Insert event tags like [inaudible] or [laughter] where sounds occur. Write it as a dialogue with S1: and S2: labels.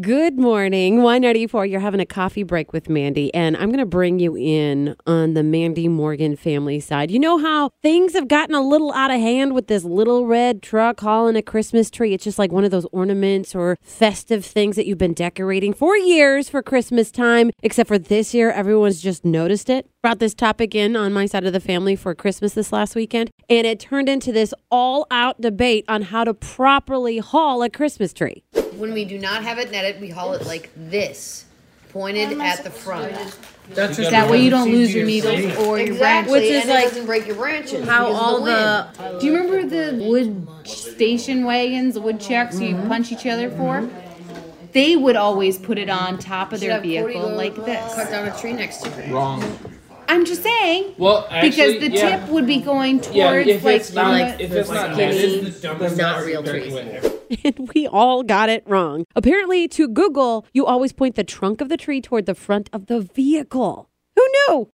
S1: Good morning. 194. You're having a coffee break with Mandy, and I'm going to bring you in on the Mandy Morgan family side. You know how things have gotten a little out of hand with this little red truck hauling a Christmas tree? It's just like one of those ornaments or festive things that you've been decorating for years for Christmas time, except for this year, everyone's just noticed it. Brought this topic in on my side of the family for Christmas this last weekend, and it turned into this all out debate on how to properly haul a Christmas tree.
S2: When we do not have it netted, we haul it like this, pointed at the front.
S3: That's just
S4: That way you don't lose your needles
S3: see.
S4: or your
S2: Exactly,
S4: branches.
S1: Which is
S2: and
S1: like
S2: it doesn't break your branches.
S4: How
S2: because of
S4: all
S2: wind.
S4: the. Do you remember the wood station wagons, the wood chucks you mm-hmm. punch each other for? They would always put it on top of
S2: Should
S4: their
S2: have Cody
S4: vehicle
S2: go
S4: like
S2: Cut
S4: this.
S2: Cut down a tree next to it.
S3: Wrong.
S4: I'm just saying.
S3: Well, actually,
S4: because the
S3: yeah.
S4: tip would be going towards
S3: Yeah, if
S4: like,
S3: it's not,
S4: the-
S3: if it's not
S2: skinny,
S3: netted, then
S2: not real trees.
S1: and [laughs] we all got it wrong. Apparently, to Google, you always point the trunk of the tree toward the front of the vehicle. Who knew?